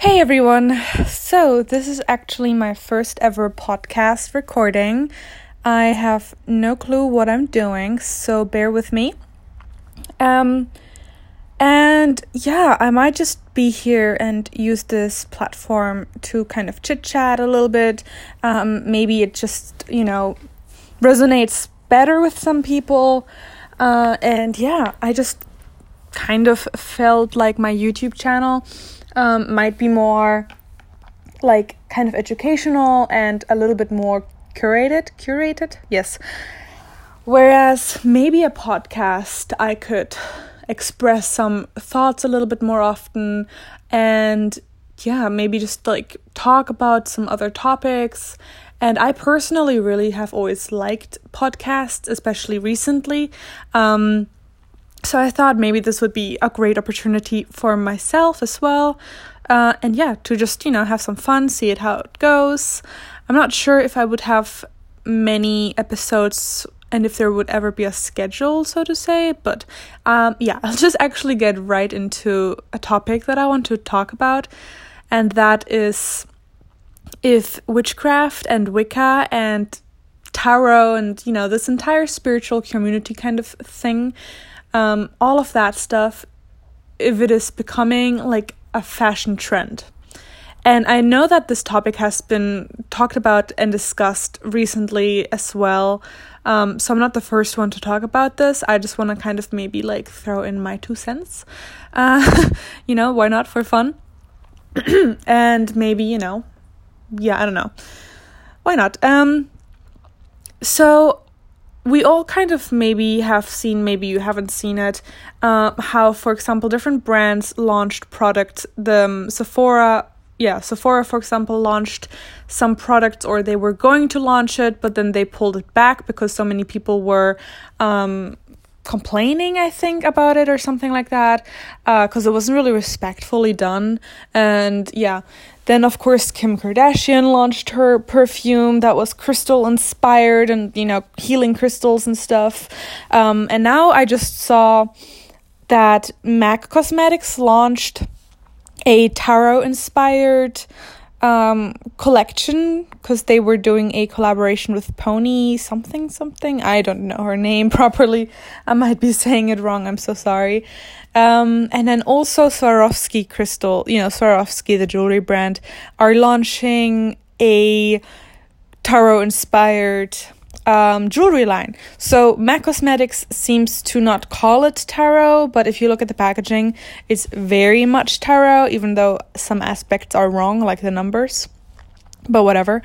Hey everyone! So, this is actually my first ever podcast recording. I have no clue what I'm doing, so bear with me. Um, and yeah, I might just be here and use this platform to kind of chit chat a little bit. Um, maybe it just, you know, resonates better with some people. Uh, and yeah, I just kind of felt like my YouTube channel um, might be more like kind of educational and a little bit more curated. Curated, yes. Whereas maybe a podcast, I could express some thoughts a little bit more often and yeah, maybe just like talk about some other topics. And I personally really have always liked podcasts, especially recently. Um, so I thought maybe this would be a great opportunity for myself as well. Uh, and yeah, to just, you know, have some fun, see it how it goes. I'm not sure if I would have many episodes and if there would ever be a schedule, so to say. But um, yeah, I'll just actually get right into a topic that I want to talk about, and that is if witchcraft and Wicca and tarot and you know this entire spiritual community kind of thing um, all of that stuff, if it is becoming like a fashion trend. And I know that this topic has been talked about and discussed recently as well. Um, so I'm not the first one to talk about this. I just want to kind of maybe like throw in my two cents. Uh, you know, why not for fun? and maybe, you know, yeah, I don't know. Why not? Um, so we all kind of maybe have seen, maybe you haven't seen it, uh, how, for example, different brands launched products. The um, Sephora, yeah, Sephora, for example, launched some products or they were going to launch it, but then they pulled it back because so many people were um, complaining, I think, about it or something like that, because uh, it wasn't really respectfully done. And yeah, then, of course, Kim Kardashian launched her perfume that was crystal inspired and, you know, healing crystals and stuff. Um, and now I just saw that MAC Cosmetics launched a tarot inspired um, collection because they were doing a collaboration with Pony something something. I don't know her name properly. I might be saying it wrong. I'm so sorry. Um, and then also Swarovski Crystal, you know, Swarovski, the jewelry brand, are launching a tarot inspired um, jewelry line. So MAC Cosmetics seems to not call it tarot, but if you look at the packaging, it's very much tarot, even though some aspects are wrong, like the numbers. But whatever.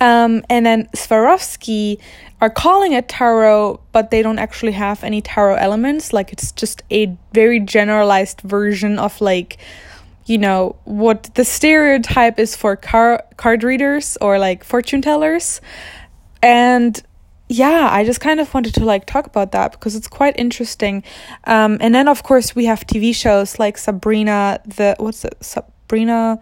Um, and then Swarovski are calling it tarot, but they don't actually have any tarot elements. Like it's just a very generalized version of like you know what the stereotype is for car- card readers or like fortune tellers and yeah, I just kind of wanted to like talk about that because it's quite interesting. Um, and then of course we have TV shows like Sabrina, the what's it, Sabrina,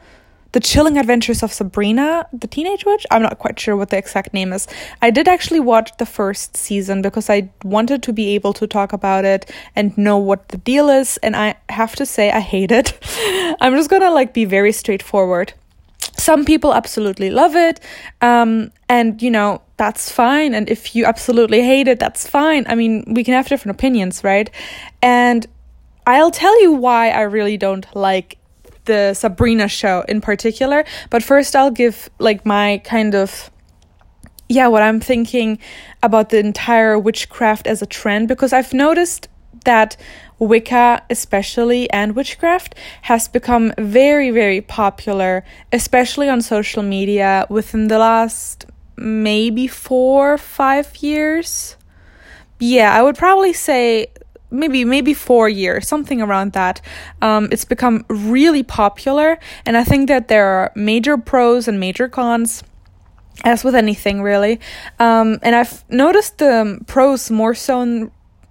the Chilling Adventures of Sabrina, the Teenage Witch. I'm not quite sure what the exact name is. I did actually watch the first season because I wanted to be able to talk about it and know what the deal is. And I have to say, I hate it. I'm just gonna like be very straightforward some people absolutely love it um, and you know that's fine and if you absolutely hate it that's fine. I mean we can have different opinions right? And i'll tell you why i really don't like the sabrina show in particular but first i'll give like my kind of yeah what i'm thinking about the entire witchcraft as a trend because i've noticed that Wicca, especially, and witchcraft has become very, very popular, especially on social media within the last maybe four, five years. Yeah, I would probably say maybe maybe four years something around that um, it's become really popular and i think that there are major pros and major cons as with anything really um, and i've noticed the pros more so in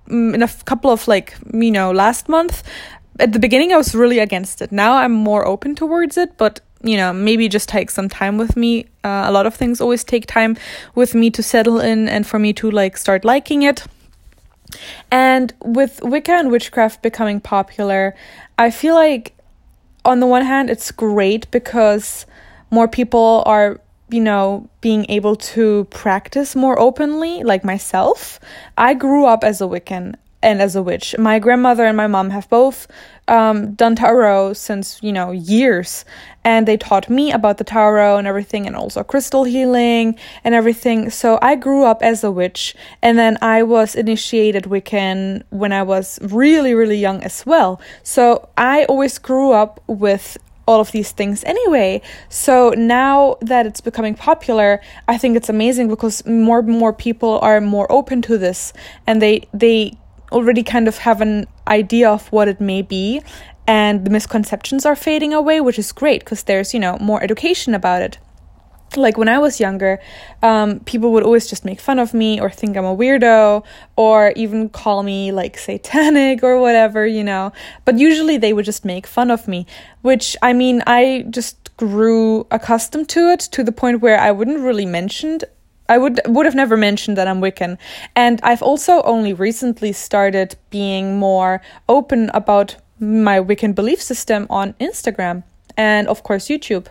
in a couple of like you know last month at the beginning i was really against it. Now i'm more open towards it but you know maybe just take some time with me. Uh, a lot of things always take time with me to settle in and for me to like start liking it. And with wicca and witchcraft becoming popular i feel like on the one hand, it's great because more people are you know, being able to practice more openly, like myself. I grew up as a Wiccan and as a witch. My grandmother and my mom have both um, done tarot since, you know, years. And they taught me about the tarot and everything, and also crystal healing and everything. So I grew up as a witch. And then I was initiated Wiccan when I was really, really young as well. So I always grew up with all of these things anyway. So now that it's becoming popular, I think it's amazing because more and more people are more open to this and they they already kind of have an idea of what it may be and the misconceptions are fading away, which is great because there's, you know, more education about it like when I was younger, um, people would always just make fun of me or think I'm a weirdo or even call me like satanic or whatever, you know. But usually they would just make fun of me, which I mean, I just grew accustomed to it to the point where I wouldn't really mention I would would have never mentioned that I'm Wiccan. And I've also only recently started being more open about my Wiccan belief system on Instagram and of course YouTube.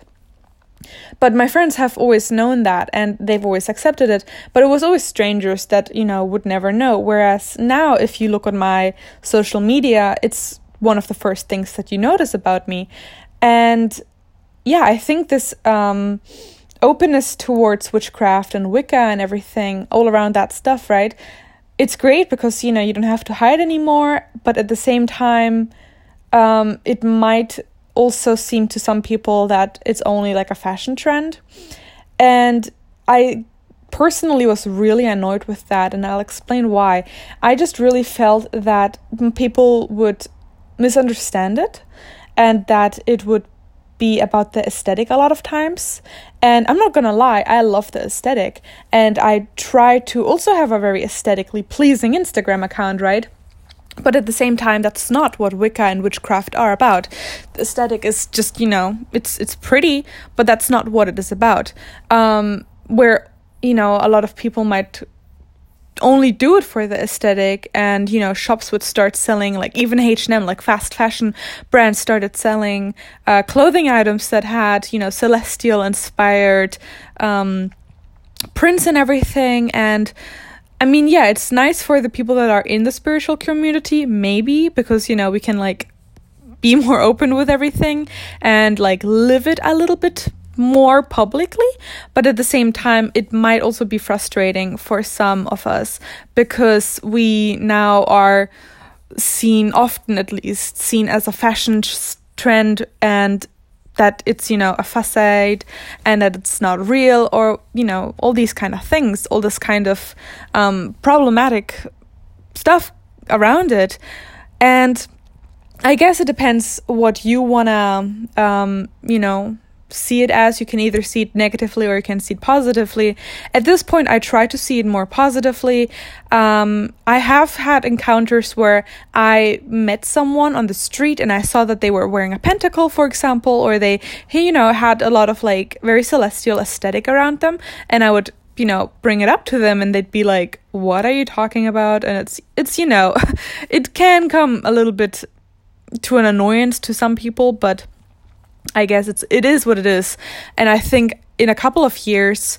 But my friends have always known that and they've always accepted it. But it was always strangers that, you know, would never know. Whereas now, if you look on my social media, it's one of the first things that you notice about me. And yeah, I think this um, openness towards witchcraft and Wicca and everything, all around that stuff, right? It's great because, you know, you don't have to hide anymore. But at the same time, um, it might also seem to some people that it's only like a fashion trend. And I personally was really annoyed with that, and I'll explain why. I just really felt that people would misunderstand it and that it would be about the aesthetic a lot of times. And I'm not gonna lie, I love the aesthetic, and I try to also have a very aesthetically pleasing Instagram account, right? But at the same time, that's not what Wicca and witchcraft are about. The aesthetic is just, you know, it's it's pretty, but that's not what it is about. Um, where you know a lot of people might only do it for the aesthetic and you know shops would start selling like even h&m like fast fashion brands started selling uh, clothing items that had you know celestial inspired um, prints and everything and I mean, yeah, it's nice for the people that are in the spiritual community, maybe, because, you know, we can like be more open with everything and like live it a little bit more publicly. But at the same time, it might also be frustrating for some of us because we now are seen, often at least, seen as a fashion trend and that it's you know a facade and that it's not real or you know all these kind of things all this kind of um, problematic stuff around it. And i guess it depends what you want to um, you know see it as. You can either see it negatively or you can see it positively. At this point, I try to see it more positively. Um, I have had encounters where I met someone on the street and I saw that they were wearing a pentacle, for example, or they, you know, had a lot of like very celestial aesthetic around them. And I would you know bring it up to them and they'd be like what are you talking about and it's it's you know it can come a little bit to an annoyance to some people but I guess it's it is what it is. And I think in a couple of years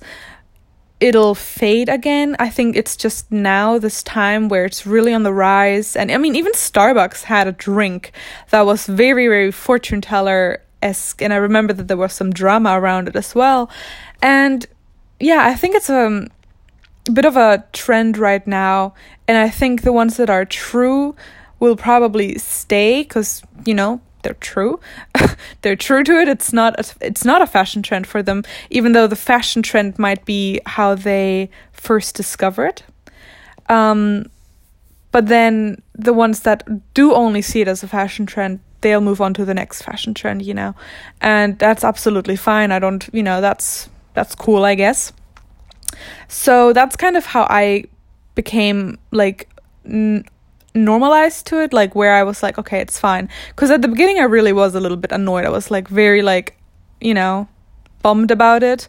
it'll fade again. I think it's just now this time where it's really on the rise. And I mean even Starbucks had a drink that was very, very fortune teller esque and I remember that there was some drama around it as well. And yeah, I think it's um, a bit of a trend right now. And I think the ones that are true will probably stay because, you know, they're true. they're true to it. It's not a, it's not a fashion trend for them, even though the fashion trend might be how they first discover it. Um, but then the ones that do only see it as a fashion trend, they'll move on to the next fashion trend, you know, and that's absolutely fine. I don't, you know, that's that's cool, I guess. So that's kind of how I became like normalized to it like where i was like okay it's fine because at the beginning i really was a little bit annoyed i was like very like you know bummed about it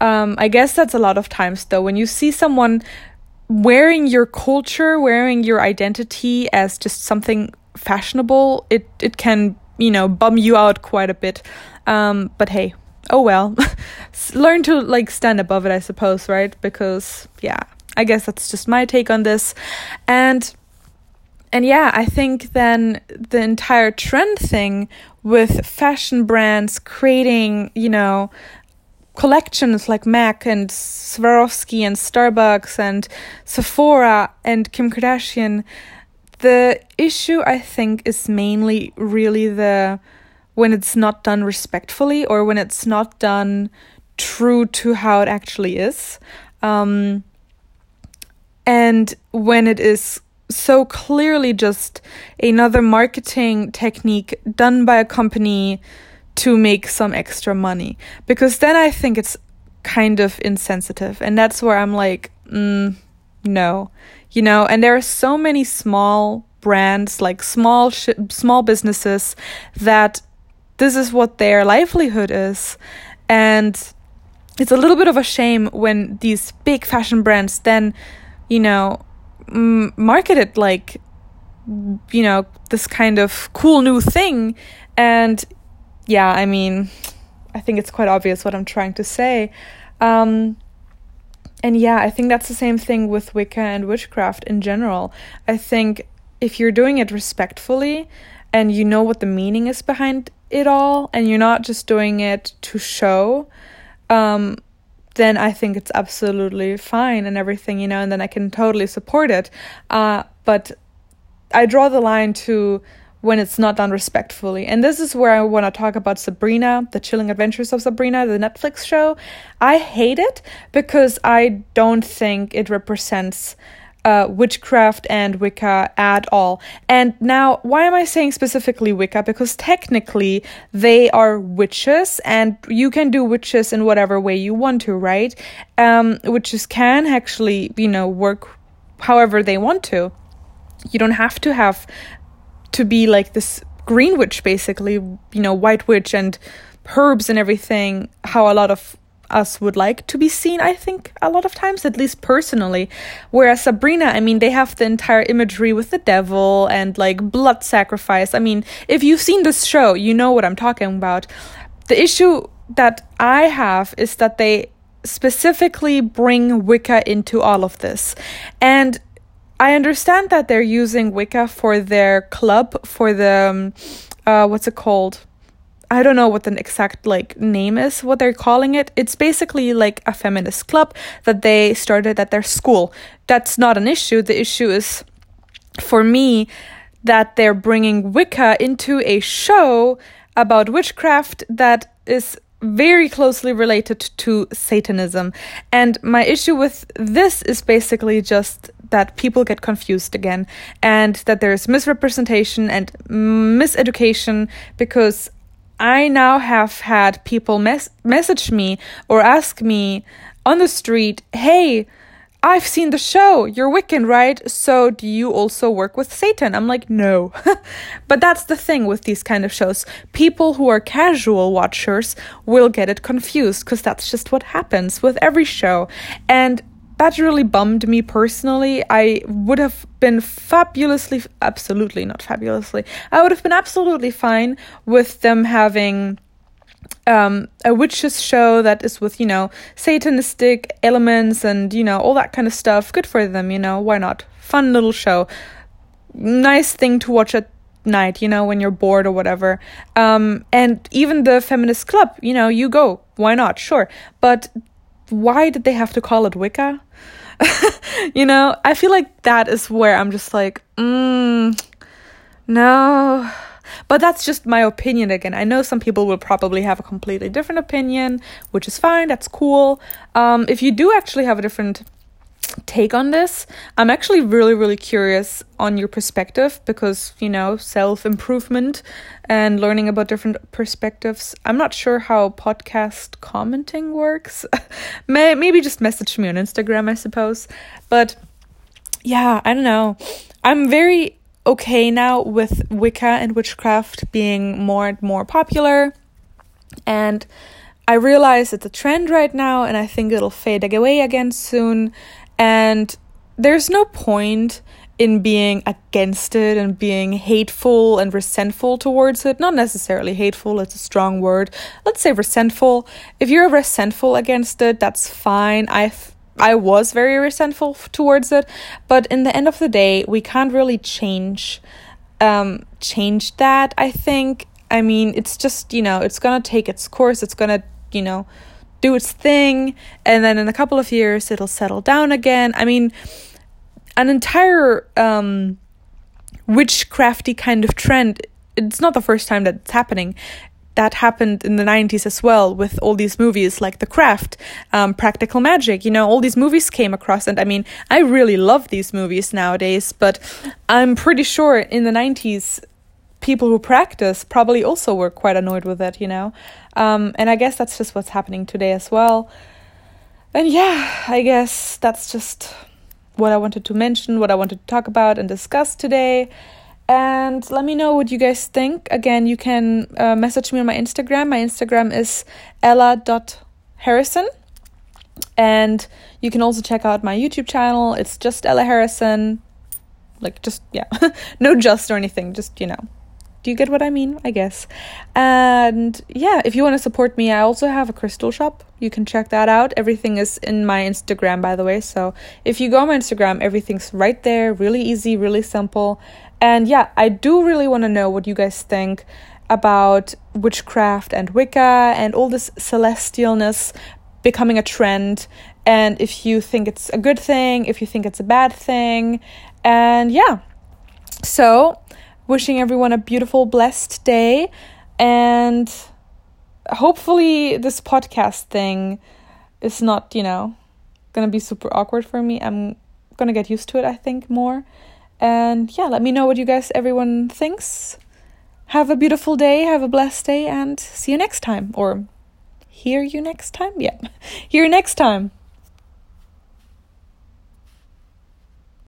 um i guess that's a lot of times though when you see someone wearing your culture wearing your identity as just something fashionable it it can you know, bum you out quite a bit. Um, but hey, oh well. Learn to like stand above it, I suppose, right? Because yeah, I guess that's just my take on this. And and yeah, I think then the entire trend thing with fashion brands creating, you know, collections like MAC and Swarovski and Starbucks and Sephora and Kim Kardashian, the issue I think is mainly really the when it's not done respectfully or when it's not done true to how it actually is. Um, and when it is so clearly just another marketing technique done by a company to make some extra money. Because then I think it's kind of insensitive. And that's where I'm like, mm, no. You know, and there are so many small brands, like small sh- small businesses that this is what their livelihood is. And it's a little bit of a shame when these big fashion brands then, you know, m- market it like you know this kind of cool new thing. And yeah i mean i think it's quite obvious what i'm trying to say. Um, and yeah i think that's the same thing with wicca and witchcraft in general. I think if you're doing it respectfully and you know what the meaning is behind it all and you're not just doing it to show um, then I think it's absolutely fine and everything, you know, and then I can totally support it. Uh, but I draw the line to when it's not done respectfully. And this is where I want to talk about Sabrina, The Chilling Adventures of Sabrina, the Netflix show. I hate it because I don't think it represents uh, witchcraft and Wicca at all. And now, why am I saying specifically Wicca? Because technically they are witches, and you can do witches in whatever way you want to, right? Um, witches can actually, you know, work however they want to. You don't have to have to be like this green witch, basically, you know, white witch and herbs and everything, how a lot of us would like to be seen, I think, a lot of times, at least personally. Whereas Sabrina, I mean, they have the entire imagery with the devil and like blood sacrifice. I mean, if you've seen this show, you know what I'm talking about. The issue that I have is that they specifically bring Wicca into all of this. And I understand that they're using Wicca for their club, for the, um, uh, what's it called? I don't know what the exact like name is, what they're calling it. It's basically like a feminist club that they started at their school. That's not an issue. The issue is for me that they're bringing Wicca into a show about witchcraft that is very closely related to Satanism. And my issue with this is basically just that people get confused again and that there's misrepresentation and miseducation because I now have had people mes- message me or ask me on the street, hey, I've seen the show. You're Wiccan, right? So do you also work with Satan? I'm like, no. but that's the thing with these kind of shows. People who are casual watchers will get it confused because that's just what happens with every show. And that really bummed me personally. I would have been fabulously, absolutely not fabulously, I would have been absolutely fine with them having um, a witches show that is with, you know, satanistic elements and, you know, all that kind of stuff. Good for them, you know, why not? Fun little show. Nice thing to watch at night, you know, when you're bored or whatever. Um, and even the feminist club, you know, you go. Why not? Sure. But why did they have to call it Wicca? you know, I feel like that is where I'm just like, mm, no. But that's just my opinion again. I know some people will probably have a completely different opinion, which is fine, that's cool. Um, if you do actually have a different take on this. I'm actually really, really curious on your perspective because, you know, self improvement and learning about different perspectives. I'm not sure how podcast commenting works. Maybe just message me on Instagram, I suppose. But yeah, I don't know. I'm very okay now with Wicca and witchcraft being more and more popular. And I realize it's a trend right now, and I think it'll fade away again soon. And there's no point in being against it and being hateful and resentful towards it. Not necessarily hateful, it's a strong word. Let's say resentful. If you're resentful against it, that's fine. I I was very resentful towards it, but in the end of the day, we can't really change um change that, I think. I mean, it's just, you know, it's going to take its course. It's going to, you know, do its thing and then in a couple of years it'll settle down again. I mean, an entire um, witchcrafty kind of trend. It's not the first time that it's happening. That happened in the 90s as well with all these movies like The Craft, um, Practical Magic. You know, all these movies came across, and I mean, I really love these movies nowadays, but I'm pretty sure in the 90s, people who practice probably also were quite annoyed with it, you know? Um, and I guess that's just what's happening today as well. And yeah, I guess that's just what I wanted to mention, what I wanted to talk about and discuss today. And let me know what you guys think. Again, you can uh, message me on my Instagram. My Instagram is ella.harrison. And you can also check out my YouTube channel. It's just Ella Harrison. Like, just, yeah, no just or anything, just, you know. Do you get what I mean? I guess. And yeah, if you want to support me, I also have a crystal shop. You can check that out. Everything is in my Instagram, by the way. So if you go on my Instagram, everything's right there. Really easy, really simple. And yeah, I do really want to know what you guys think about witchcraft and Wicca and all this celestialness becoming a trend. And if you think it's a good thing, if you think it's a bad thing. And yeah. So wishing everyone a beautiful, blessed day. And hopefully, this podcast thing is not, you know, gonna be super awkward for me. I'm gonna get used to it, I think, more. And yeah, let me know what you guys, everyone thinks. Have a beautiful day, have a blessed day, and see you next time. Or hear you next time? Yeah, hear you next time.